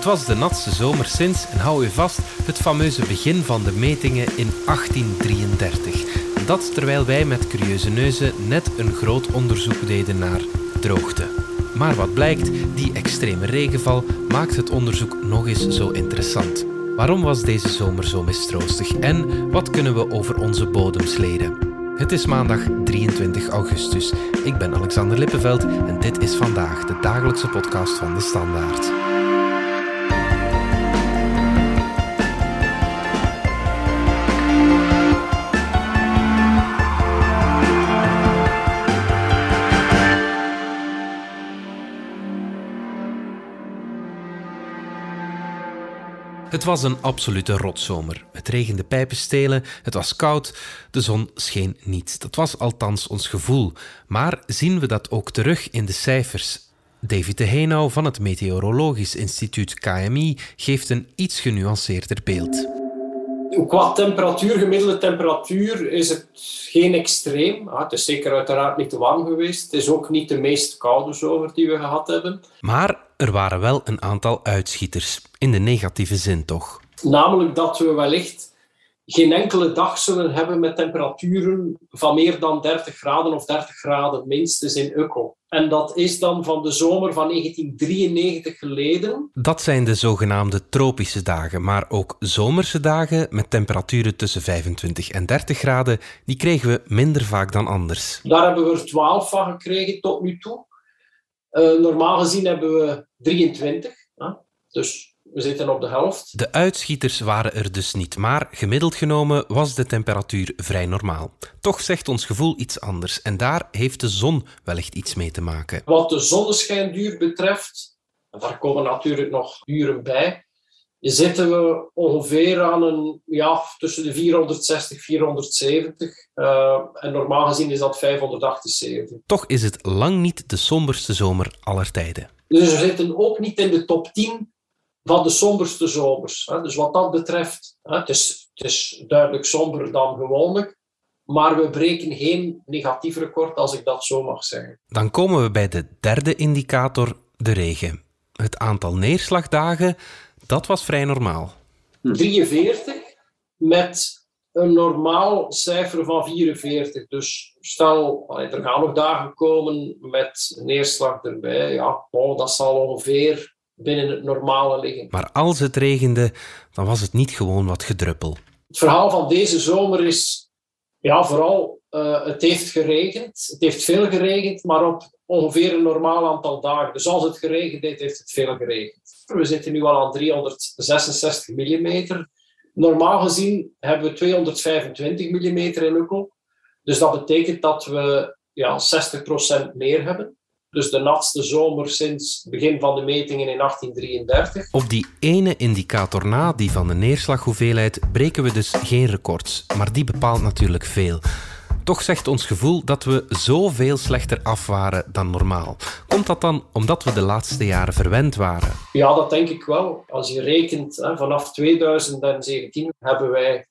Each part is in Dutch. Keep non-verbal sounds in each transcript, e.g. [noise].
Het was de natste zomer sinds, en hou je vast, het fameuze begin van de metingen in 1833. Dat terwijl wij met curieuze neuzen net een groot onderzoek deden naar droogte. Maar wat blijkt, die extreme regenval maakt het onderzoek nog eens zo interessant. Waarom was deze zomer zo mistroostig en wat kunnen we over onze bodems leren? Het is maandag 23 augustus. Ik ben Alexander Lippenveld en dit is vandaag de dagelijkse podcast van de Standaard. Het was een absolute rotzomer. Het regende pijpenstelen, het was koud, de zon scheen niet. Dat was althans ons gevoel. Maar zien we dat ook terug in de cijfers? David de Heenau van het Meteorologisch Instituut KMI geeft een iets genuanceerder beeld. Qua temperatuur, gemiddelde temperatuur, is het geen extreem. Het is zeker uiteraard niet te warm geweest. Het is ook niet de meest koude zomer die we gehad hebben. Maar er waren wel een aantal uitschieters, in de negatieve zin toch. Namelijk dat we wellicht geen enkele dag zullen hebben met temperaturen van meer dan 30 graden of 30 graden minstens in Ukkel. En dat is dan van de zomer van 1993 geleden. Dat zijn de zogenaamde tropische dagen, maar ook zomerse dagen met temperaturen tussen 25 en 30 graden, die kregen we minder vaak dan anders. Daar hebben we er 12 van gekregen tot nu toe. Uh, normaal gezien hebben we 23. Hè? Dus we zitten op de helft. De uitschieters waren er dus niet, maar gemiddeld genomen was de temperatuur vrij normaal. Toch zegt ons gevoel iets anders en daar heeft de zon wellicht iets mee te maken. Wat de zonneschijnduur betreft, en daar komen natuurlijk nog uren bij, zitten we ongeveer aan een, ja, tussen de 460 470. Uh, en normaal gezien is dat 578. Toch is het lang niet de somberste zomer aller tijden. Dus we zitten ook niet in de top 10 van de somberste zomers. Dus wat dat betreft, het is, het is duidelijk somber dan gewoonlijk. Maar we breken geen negatief record, als ik dat zo mag zeggen. Dan komen we bij de derde indicator, de regen. Het aantal neerslagdagen, dat was vrij normaal. 43 met een normaal cijfer van 44. Dus stel, er gaan nog dagen komen met neerslag erbij. Ja, oh, dat zal ongeveer binnen het normale liggen. Maar als het regende, dan was het niet gewoon wat gedruppel. Het verhaal van deze zomer is ja, vooral, uh, het heeft geregend. Het heeft veel geregend, maar op ongeveer een normaal aantal dagen. Dus als het geregend heeft, heeft het veel geregend. We zitten nu al aan 366 mm. Normaal gezien hebben we 225 mm in Ukkel. Dus dat betekent dat we ja, 60% meer hebben. Dus de natste zomer sinds het begin van de metingen in 1833. Op die ene indicator na, die van de neerslaghoeveelheid, breken we dus geen records. Maar die bepaalt natuurlijk veel. Toch zegt ons gevoel dat we zoveel slechter af waren dan normaal. Komt dat dan omdat we de laatste jaren verwend waren? Ja, dat denk ik wel. Als je rekent, vanaf 2017 hebben wij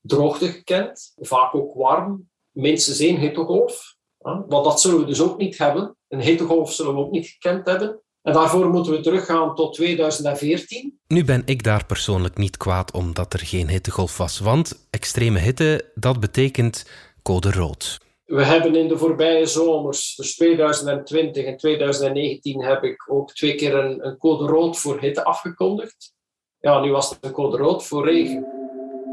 droogte gekend, vaak ook warm, minstens één hittegolf. Want dat zullen we dus ook niet hebben. Een hittegolf zullen we ook niet gekend hebben. En daarvoor moeten we teruggaan tot 2014. Nu ben ik daar persoonlijk niet kwaad omdat er geen hittegolf was, want extreme hitte, dat betekent code rood. We hebben in de voorbije zomers, dus 2020 en 2019, heb ik ook twee keer een, een code rood voor hitte afgekondigd. Ja, nu was het een code rood voor regen.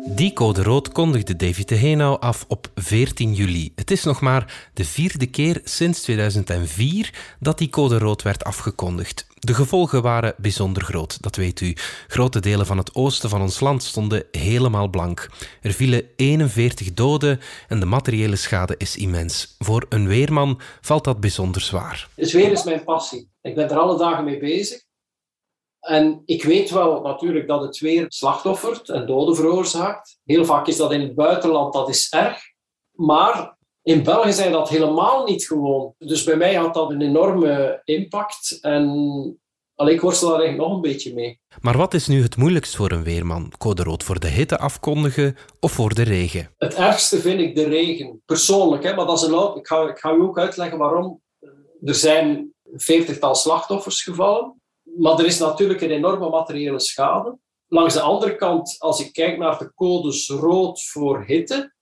Die code rood kondigde David de Heenau af op 14 juli. Het is nog maar de vierde keer sinds 2004 dat die code rood werd afgekondigd. De gevolgen waren bijzonder groot, dat weet u. Grote delen van het oosten van ons land stonden helemaal blank. Er vielen 41 doden en de materiële schade is immens. Voor een weerman valt dat bijzonder zwaar. Het weer is mijn passie. Ik ben er alle dagen mee bezig. En ik weet wel natuurlijk dat het weer slachtoffert en doden veroorzaakt. Heel vaak is dat in het buitenland, dat is erg. Maar in België zijn dat helemaal niet gewoon. Dus bij mij had dat een enorme impact. En allee, ik worstel daar eigenlijk nog een beetje mee. Maar wat is nu het moeilijkst voor een weerman? Code rood voor de hitte afkondigen of voor de regen? Het ergste vind ik de regen, persoonlijk. Hè? Maar dat is een ik, ga, ik ga u ook uitleggen waarom. Er zijn veertigtal slachtoffers gevallen Maar er is natuurlijk een enorme materiële schade. Langs de andere kant, als ik kijk naar de codes rood voor hitte,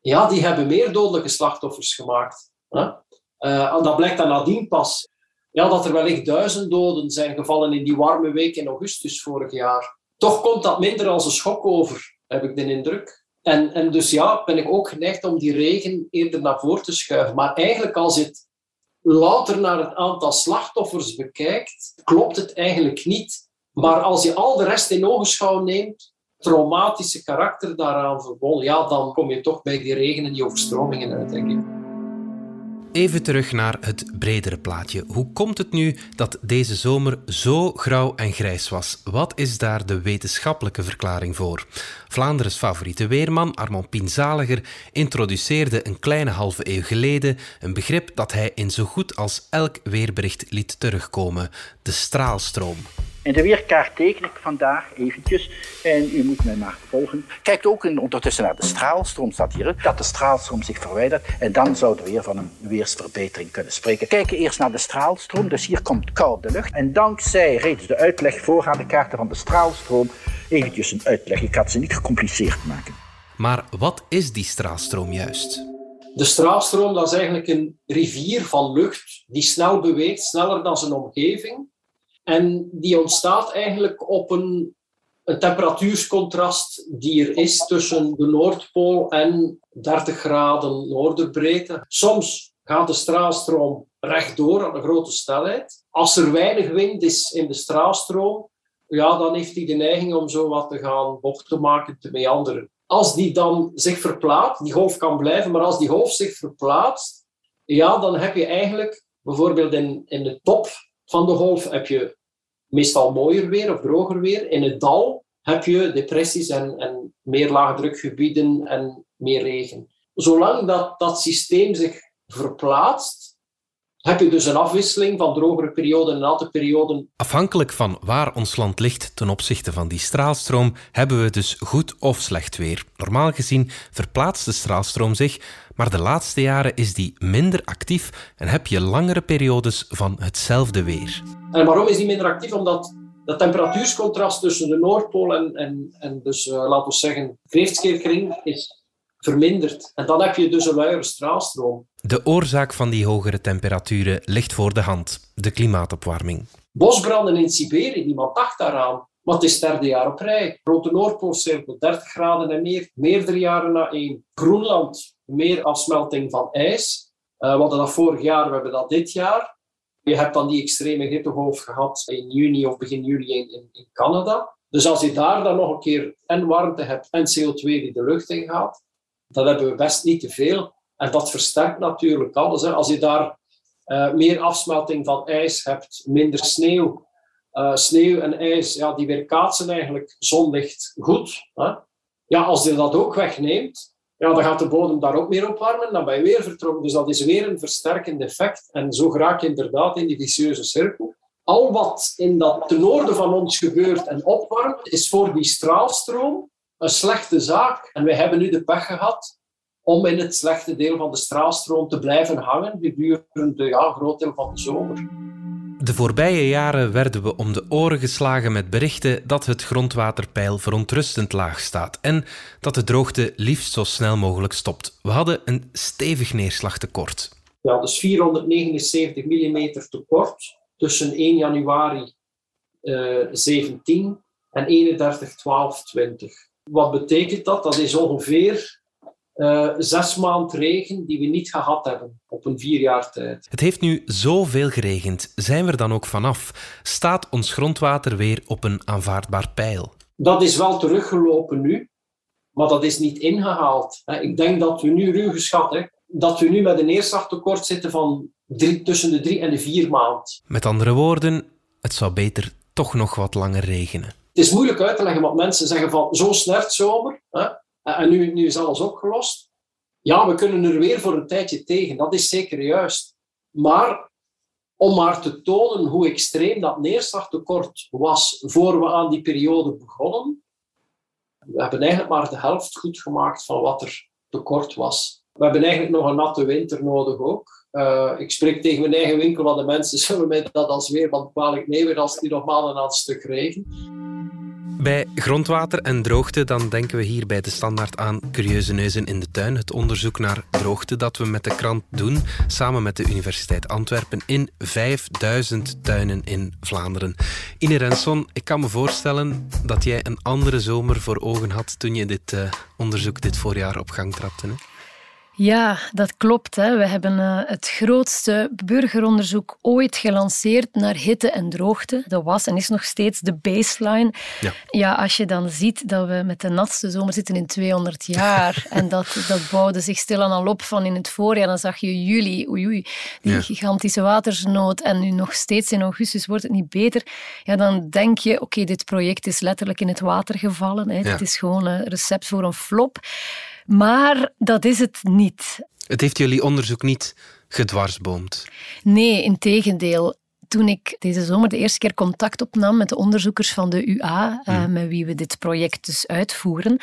ja, die hebben meer dodelijke slachtoffers gemaakt. Hè? En dat blijkt dan nadien pas. Ja, dat er wellicht duizend doden zijn gevallen in die warme week in augustus vorig jaar. Toch komt dat minder als een schok over, heb ik de indruk. En, en dus ja, ben ik ook geneigd om die regen eerder naar voren te schuiven. Maar eigenlijk als het louter naar het aantal slachtoffers bekijkt, klopt het eigenlijk niet. Maar als je al de rest in ogenschouw neemt, traumatische karakter daaraan verbonden, ja, dan kom je toch bij die regen en die overstromingen uit, denk ik. Even terug naar het bredere plaatje. Hoe komt het nu dat deze zomer zo grauw en grijs was? Wat is daar de wetenschappelijke verklaring voor? Vlaanderen's favoriete weerman, Armand Pinzaliger, introduceerde een kleine halve eeuw geleden een begrip dat hij in zo goed als elk weerbericht liet terugkomen: de straalstroom. In de weerkaart teken ik vandaag eventjes, en u moet mij maar volgen. Kijkt ook ondertussen naar de straalstroom, staat hier, dat de straalstroom zich verwijdert. En dan zouden we weer van een weersverbetering kunnen spreken. Kijken eerst naar de straalstroom, dus hier komt koude lucht. En dankzij reeds de uitleg voorgaande kaarten van de straalstroom, eventjes een uitleg. Ik ga ze niet gecompliceerd maken. Maar wat is die straalstroom juist? De straalstroom dat is eigenlijk een rivier van lucht die snel beweegt, sneller dan zijn omgeving. En die ontstaat eigenlijk op een, een temperatuurscontrast die er is tussen de Noordpool en 30 graden noorderbreedte. Soms gaat de straalstroom rechtdoor aan een grote snelheid. Als er weinig wind is in de straalstroom, ja, dan heeft hij de neiging om zo wat te gaan bochten maken, te meanderen. Als die dan zich verplaatst, die golf kan blijven, maar als die golf zich verplaatst, ja, dan heb je eigenlijk bijvoorbeeld in, in de top van de golf heb je meestal mooier weer of droger weer. In het dal heb je depressies en, en meer laagdrukgebieden en meer regen. Zolang dat, dat systeem zich verplaatst, heb je dus een afwisseling van drogere perioden en natte perioden. Afhankelijk van waar ons land ligt ten opzichte van die straalstroom, hebben we dus goed of slecht weer. Normaal gezien verplaatst de straalstroom zich, maar de laatste jaren is die minder actief en heb je langere periodes van hetzelfde weer. En waarom is die minder actief? Omdat dat temperatuurscontrast tussen de Noordpool en, en, en dus, uh, laten we zeggen, Kreeftskeerkring is verminderd. En dan heb je dus een luiere straalstroom. De oorzaak van die hogere temperaturen ligt voor de hand: de klimaatopwarming. Bosbranden in Siberië, niemand dacht daaraan. Maar het is derde jaar op rij. Grote Noordpoolcirkel, 30 graden en meer, meerdere jaren na één. Groenland, meer afsmelting van ijs. Uh, we hadden dat vorig jaar, we hebben dat dit jaar. Je hebt dan die extreme hittegolf gehad in juni of begin juli in, in, in Canada. Dus als je daar dan nog een keer en warmte hebt en CO2 die de lucht in gaat, dat hebben we best niet te veel. En dat versterkt natuurlijk alles. Hè. Als je daar uh, meer afsmelting van ijs hebt, minder sneeuw. Uh, sneeuw en ijs, ja, die weerkaatsen eigenlijk zonlicht goed. Hè. Ja, als je dat ook wegneemt, ja, dan gaat de bodem daar ook meer opwarmen. Dan ben je weer vertrokken. Dus dat is weer een versterkend effect. En zo raak je inderdaad in die vicieuze cirkel. Al wat in dat ten noorden van ons gebeurt en opwarmt, is voor die straalstroom een slechte zaak. En wij hebben nu de pech gehad om in het slechte deel van de straalstroom te blijven hangen gedurende ja, een groot deel van de zomer. De voorbije jaren werden we om de oren geslagen met berichten dat het grondwaterpeil verontrustend laag staat en dat de droogte liefst zo snel mogelijk stopt. We hadden een stevig neerslagtekort. Ja, dus 479 mm tekort tussen 1 januari uh, 17 en 31 12 20. Wat betekent dat? Dat is ongeveer uh, zes maand regen die we niet gehad hebben op een vier jaar tijd. Het heeft nu zoveel geregend. Zijn we er dan ook vanaf? Staat ons grondwater weer op een aanvaardbaar peil? Dat is wel teruggelopen nu, maar dat is niet ingehaald. Ik denk dat we nu ruw geschat, dat we nu met een neerslagtekort zitten van drie, tussen de drie en de vier maand. Met andere woorden, het zou beter toch nog wat langer regenen. Het is moeilijk uit te leggen, want mensen zeggen van zo snert zomer hè, en nu, nu is alles opgelost. Ja, we kunnen er weer voor een tijdje tegen, dat is zeker juist. Maar om maar te tonen hoe extreem dat neerslagtekort was voor we aan die periode begonnen, we hebben eigenlijk maar de helft goed gemaakt van wat er tekort was. We hebben eigenlijk nog een natte winter nodig ook. Uh, ik spreek tegen mijn eigen winkel, want de mensen [laughs] zullen mij dat als weerman kwalijk nemen als die nog maanden aan het stuk regen. Bij grondwater en droogte dan denken we hier bij de standaard aan Curieuze Neuzen in de Tuin. Het onderzoek naar droogte dat we met de krant doen, samen met de Universiteit Antwerpen, in 5000 tuinen in Vlaanderen. Ine Renson, ik kan me voorstellen dat jij een andere zomer voor ogen had toen je dit uh, onderzoek dit voorjaar op gang trapte. Hè? Ja, dat klopt. Hè. We hebben uh, het grootste burgeronderzoek ooit gelanceerd naar hitte en droogte. Dat was en is nog steeds de baseline. Ja. ja, als je dan ziet dat we met de natste zomer zitten in 200 jaar [laughs] en dat, dat bouwde zich stilaan al op van in het voorjaar, dan zag je juli, oei oei, die gigantische watersnood en nu nog steeds in augustus wordt het niet beter. Ja, dan denk je, oké, dit project is letterlijk in het water gevallen. Hè. Het is gewoon een recept voor een flop. Maar dat is het niet. Het heeft jullie onderzoek niet gedwarsboomd? Nee, in tegendeel toen ik deze zomer de eerste keer contact opnam met de onderzoekers van de UA, eh, hmm. met wie we dit project dus uitvoeren.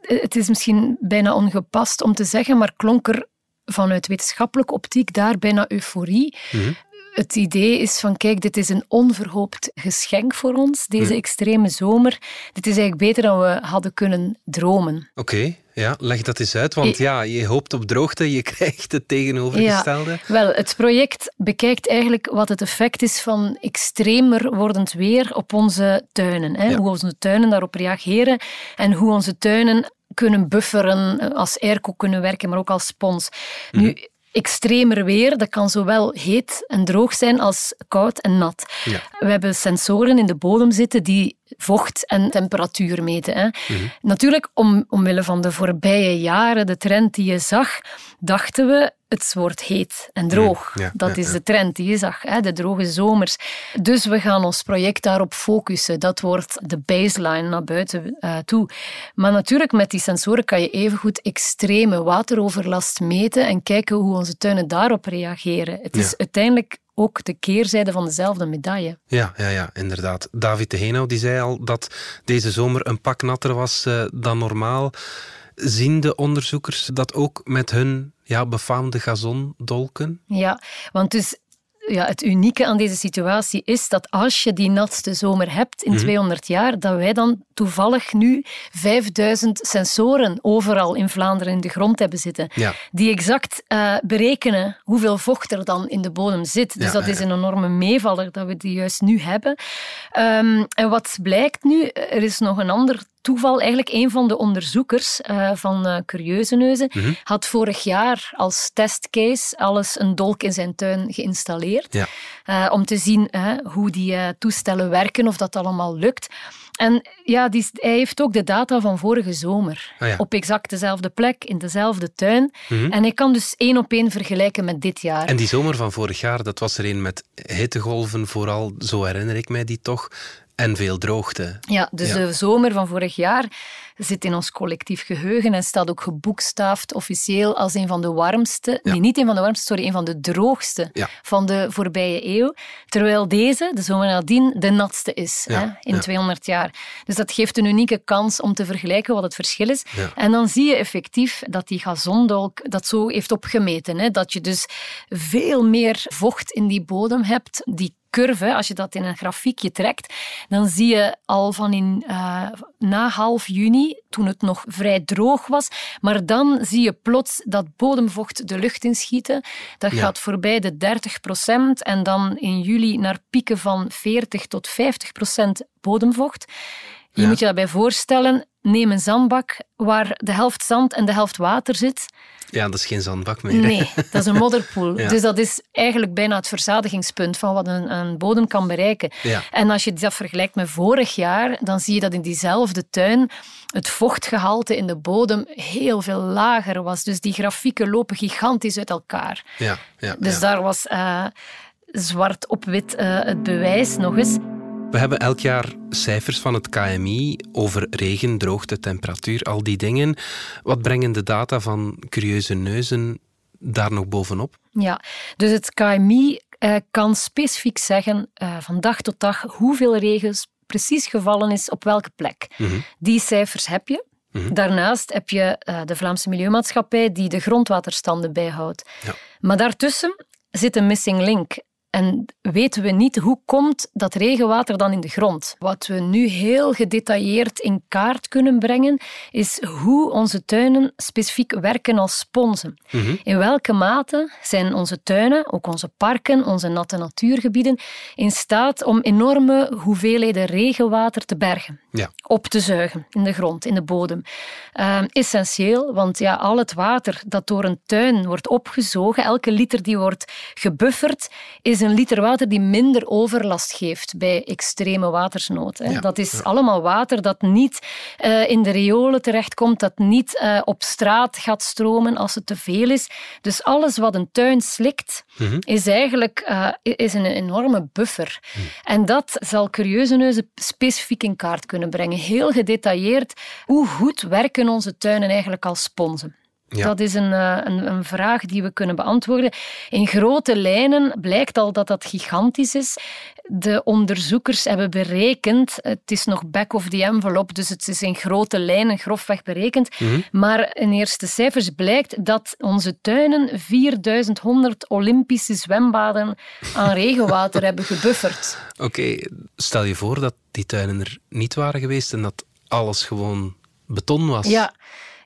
Eh, het is misschien bijna ongepast om te zeggen, maar klonk er vanuit wetenschappelijke optiek daar bijna euforie. Hmm. Het idee is van, kijk, dit is een onverhoopt geschenk voor ons, deze hmm. extreme zomer. Dit is eigenlijk beter dan we hadden kunnen dromen. Oké. Ja, leg dat eens uit, want ja, je hoopt op droogte, je [laughs] krijgt het tegenovergestelde. Ja, wel, het project bekijkt eigenlijk wat het effect is van extremer wordend weer op onze tuinen. Hè? Hoe onze tuinen daarop reageren en hoe onze tuinen kunnen bufferen, als airco kunnen werken, maar ook als spons. Nu, mhm. Extremer weer, dat kan zowel heet en droog zijn als koud en nat. Ja. We hebben sensoren in de bodem zitten die vocht en temperatuur meten. Hè. Mhm. Natuurlijk, om, omwille van de voorbije jaren, de trend die je zag, dachten we het wordt heet en droog. Dat is de trend die je zag, hè, de droge zomers. Dus we gaan ons project daarop focussen. Dat wordt de baseline naar buiten uh, toe. Maar natuurlijk, met die sensoren kan je evengoed extreme wateroverlast meten en kijken hoe onze tuinen daarop reageren. Het is uiteindelijk ook de keerzijde van dezelfde medaille. Ja, ja, ja inderdaad. David de Henau die zei al dat deze zomer een pak natter was uh, dan normaal. Zien de onderzoekers dat ook met hun ja, befaamde gazondolken? Ja, want dus ja, het unieke aan deze situatie is dat als je die natste zomer hebt in 200 mhm. jaar, dat wij dan toevallig nu 5000 sensoren overal in Vlaanderen in de grond hebben zitten, die exact uh, berekenen hoeveel vocht er dan in de bodem zit. Dus dat is een enorme meevaller dat we die juist nu hebben. Um, en wat blijkt nu? Er is nog een ander toeval. Eigenlijk een van de onderzoekers uh, van uh, Curieuze Neuzen mhm. had vorig jaar als testcase alles een dolk in zijn tuin geïnstalleerd. Ja. Uh, om te zien hoe die toestellen werken, of dat allemaal lukt. En ja, die, hij heeft ook de data van vorige zomer. Oh op exact dezelfde plek, in dezelfde tuin. Mhm. En hij kan dus één op één vergelijken met dit jaar. En die zomer van vorig jaar, dat was er een met hittegolven vooral, zo herinner ik mij die toch. En veel droogte. Ja, dus de zomer van vorig jaar zit in ons collectief geheugen en staat ook geboekstaafd officieel als een van de warmste, nee, niet een van de warmste, sorry, een van de droogste van de voorbije eeuw. Terwijl deze, de zomer nadien, de natste is hè, in 200 jaar. Dus dat geeft een unieke kans om te vergelijken wat het verschil is. En dan zie je effectief dat die gazondolk dat zo heeft opgemeten. Hè, dat je dus veel meer vocht in die bodem hebt, die curve, als je dat in een grafiekje trekt, dan zie je al van in, uh, na half juni, toen het nog vrij droog was, maar dan zie je plots dat bodemvocht de lucht inschieten. Dat gaat voorbij de 30 procent en dan in juli naar pieken van 40 tot 50 procent bodemvocht. Je moet je daarbij voorstellen, neem een zandbak waar de helft zand en de helft water zit. Ja, dat is geen zandbak meer. Nee, dat is een modderpoel. [laughs] Dus dat is eigenlijk bijna het verzadigingspunt van wat een, een bodem kan bereiken. Ja. En als je dat vergelijkt met vorig jaar, dan zie je dat in diezelfde tuin het vochtgehalte in de bodem heel veel lager was. Dus die grafieken lopen gigantisch uit elkaar. Ja, ja, dus daar was uh, zwart op wit uh, het bewijs nog eens. We hebben elk jaar cijfers van het KMI over regen, droogte, temperatuur, al die dingen. Wat brengen de data van curieuze neuzen daar nog bovenop? Ja, dus het KMI eh, kan specifiek zeggen uh, van dag tot dag hoeveel regen precies gevallen is op welke plek. Mhm. Die cijfers heb je. Mhm. Daarnaast heb je uh, de Vlaamse Milieumaatschappij die de grondwaterstanden bijhoudt. Ja. Maar daartussen zit een missing link. En weten we niet hoe komt dat regenwater dan in de grond. Wat we nu heel gedetailleerd in kaart kunnen brengen, is hoe onze tuinen specifiek werken als sponsen. Mhm. In welke mate zijn onze tuinen, ook onze parken, onze natte natuurgebieden, in staat om enorme hoeveelheden regenwater te bergen, ja. op te zuigen in de grond, in de bodem. Uh, essentieel, want ja, al het water dat door een tuin wordt opgezogen, elke liter die wordt gebufferd, is een liter water die minder overlast geeft bij extreme watersnood. Hè. dat is allemaal water dat niet uh, in de riolen terechtkomt, dat niet uh, op straat gaat stromen als het te veel is. Dus alles wat een tuin slikt, mm -hmm. is eigenlijk uh, is een enorme buffer. Mm. En dat zal Curieuze Neuzen specifiek in kaart kunnen brengen. Heel gedetailleerd. Hoe goed werken onze tuinen eigenlijk als sponsen? Dat is een, eh, een, een, vraag die we kunnen beantwoorden. In grote lijnen blijkt al dat dat gigantisch is. De onderzoekers hebben berekend, het is nog back of the envelope, dus het is in grote lijnen grofweg berekend, mhm. maar in eerste cijfers blijkt dat onze tuinen 4100 Olympische zwembaden aan regenwater [laughs] hebben gebufferd. Oké, stel je voor dat die tuinen er niet waren geweest en dat alles gewoon beton was. Ja.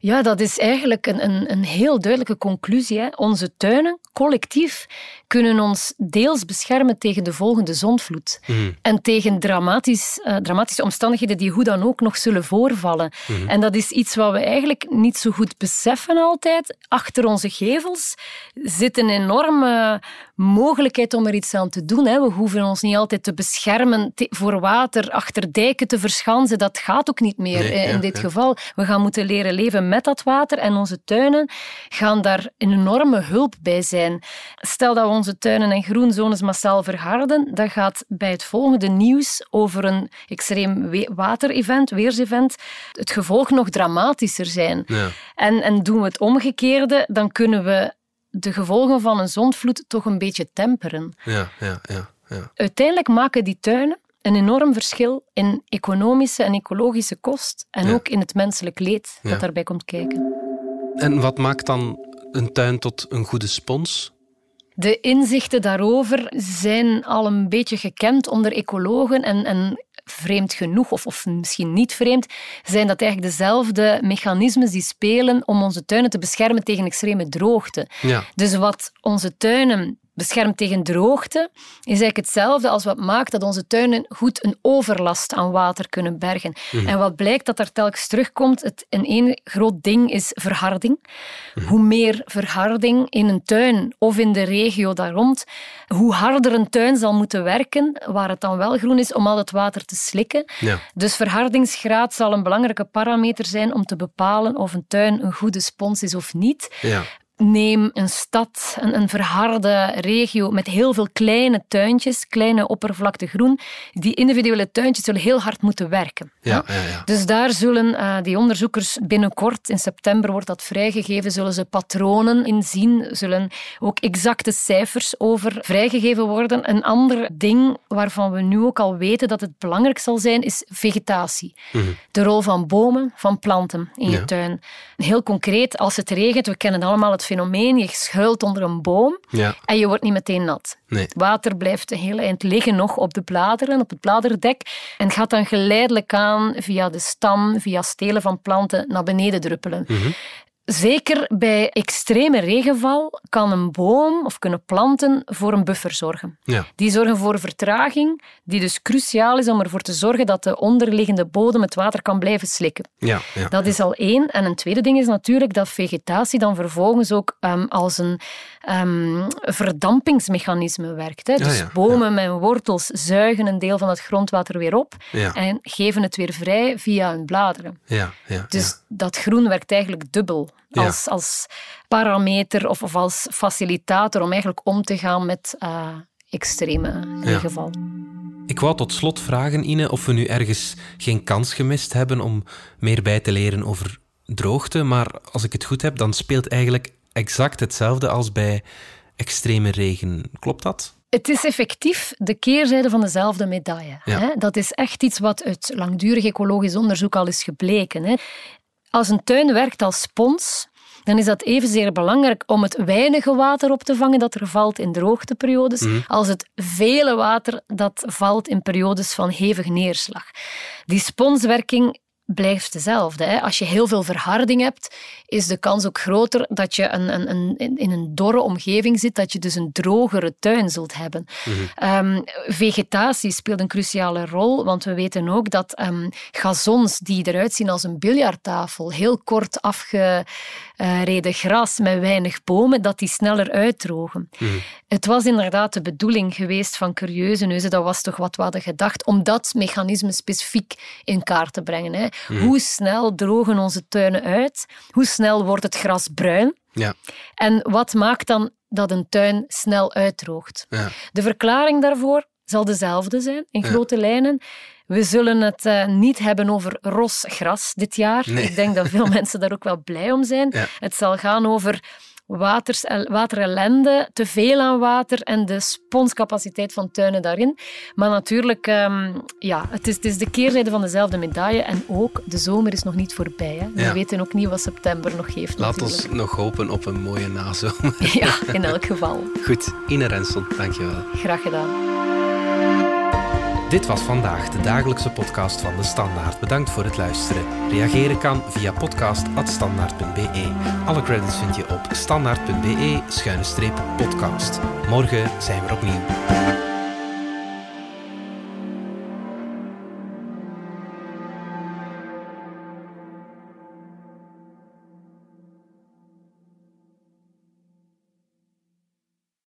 Ja, dat is eigenlijk een, een, een heel duidelijke conclusie. Hè. Onze tuinen, collectief, kunnen ons deels beschermen tegen de volgende zondvloed. Mhm. En tegen dramatisch, uh, dramatische omstandigheden die hoe dan ook nog zullen voorvallen. Mhm. En dat is iets wat we eigenlijk niet zo goed beseffen altijd. Achter onze gevels zit een enorme mogelijkheid om er iets aan te doen. Hè. We hoeven ons niet altijd te beschermen voor water, achter dijken te verschansen. Dat gaat ook niet meer in dit geval. We gaan moeten leren leven met dat water en onze tuinen gaan daar een enorme hulp bij zijn. Stel dat we onze tuinen en groenzones massaal verharden, dan gaat bij het volgende nieuws over een extreem waterevent, weersevent, het gevolg nog dramatischer zijn. Ja. En, en doen we het omgekeerde, dan kunnen we de gevolgen van een zondvloed toch een beetje temperen. Ja, ja, ja, ja. Uiteindelijk maken die tuinen een enorm verschil in economische en ecologische kost en ook in het menselijk leed dat daarbij komt kijken. En wat maakt dan een tuin tot een goede spons? De inzichten daarover zijn al een beetje gekend onder ecologen en, en vreemd genoeg, of, of misschien niet vreemd, zijn dat eigenlijk dezelfde mechanismes die spelen om onze tuinen te beschermen tegen extreme droogte. Ja. Dus wat onze tuinen beschermt tegen droogte, is eigenlijk hetzelfde als wat maakt dat onze tuinen goed een overlast aan water kunnen bergen. Mhm. En wat blijkt dat er telkens terugkomt, het, een één groot ding is verharding. Mhm. Hoe meer verharding in een tuin of in de regio daar rond, hoe harder een tuin zal moeten werken, waar het dan wel groen is, om al het water te slikken. Ja. Dus verhardingsgraad zal een belangrijke parameter zijn om te bepalen of een tuin een goede spons is of niet. Ja. Neem een stad, een, een, verharde regio met heel veel kleine tuintjes, kleine oppervlakte groen. Die individuele tuintjes zullen heel hard moeten werken. Ja, ja, ja. Dus daar zullen uh, die onderzoekers binnenkort, in september wordt dat vrijgegeven, zullen ze patronen inzien, zullen ook exacte cijfers over vrijgegeven worden. Een ander ding waarvan we nu ook al weten dat het belangrijk zal zijn, is vegetatie. Mhm. De rol van bomen, van planten in je tuin. Heel concreet, als het regent, we kennen allemaal het fenomeen. Je schuilt onder een boom ja. en je wordt niet meteen nat. Nee. Water blijft een hele eind liggen nog op de bladeren, op het bladerdek en gaat dan geleidelijk aan via de stam, via stelen van planten naar beneden druppelen. Mhm. Zeker bij extreme regenval kan een boom of kunnen planten voor een buffer zorgen. Ja. Die zorgen voor vertraging, die dus cruciaal is om ervoor te zorgen dat de onderliggende bodem het water kan blijven slikken. Ja, ja dat is al één. En een tweede ding is natuurlijk dat vegetatie dan vervolgens ook um, als een um, verdampingsmechanisme werkt. Hè. Dus bomen met wortels zuigen een deel van het grondwater weer op en geven het weer vrij via hun bladeren. Dus dat groen werkt eigenlijk dubbel als, als parameter of, of, als facilitator om eigenlijk om te gaan met uh, extreme regenval. Ik wou tot slot vragen, Ine, of we nu ergens geen kans gemist hebben om meer bij te leren over droogte. Maar als ik het goed heb, dan speelt eigenlijk exact hetzelfde als bij extreme regen. Klopt dat? Het is effectief de keerzijde van dezelfde medaille. Hè? Dat is echt iets wat uit langdurig ecologisch onderzoek al is gebleken. Hè? Als een tuin werkt als spons, dan is dat evenzeer belangrijk om het weinige water op te vangen dat er valt in droogteperiodes, mhm. als het vele water dat valt in periodes van hevig neerslag. Die sponswerking blijft dezelfde. Hè. Als je heel veel verharding hebt, is de kans ook groter dat je een, een, een, in een dorre omgeving zit, dat je dus een drogere tuin zult hebben. Mhm. Ehm, vegetatie speelt een cruciale rol, want we weten ook dat um, gazons die eruit zien als een biljarttafel, heel kort afgereden gras met weinig bomen, dat die sneller uitdrogen. Mhm. Het was inderdaad de bedoeling geweest van Curieuze Neuzen, dat was toch wat we hadden gedacht, om dat mechanisme specifiek in kaart te brengen. Hè. Mhm. Hoe snel drogen onze tuinen uit? Hoe snel wordt het gras bruin? Ja. En wat maakt dan dat een tuin snel uitdroogt? Ja. De verklaring daarvoor zal dezelfde zijn, in grote lijnen. We zullen het uh, niet hebben over ros gras dit jaar. Ik denk dat veel [laughs] mensen daar ook wel blij om zijn. Het zal gaan over waters, waterellende, te veel aan water en de sponscapaciteit van tuinen daarin. Maar natuurlijk, um, ja, het is, het is de keerzijde van dezelfde medaille. En ook, de zomer is nog niet voorbij. Hè. We weten ook niet wat september nog heeft. Laat ons nog hopen op een mooie nazomer. [laughs] Ja, in elk geval. Goed, Ine Renson, dankjewel. Graag gedaan. Dit was vandaag de dagelijkse podcast van De Standaard. Bedankt voor het luisteren. Reageren kan via podcast.standaard.be. Alle credits vind je op standaard.be-podcast. Morgen zijn we opnieuw.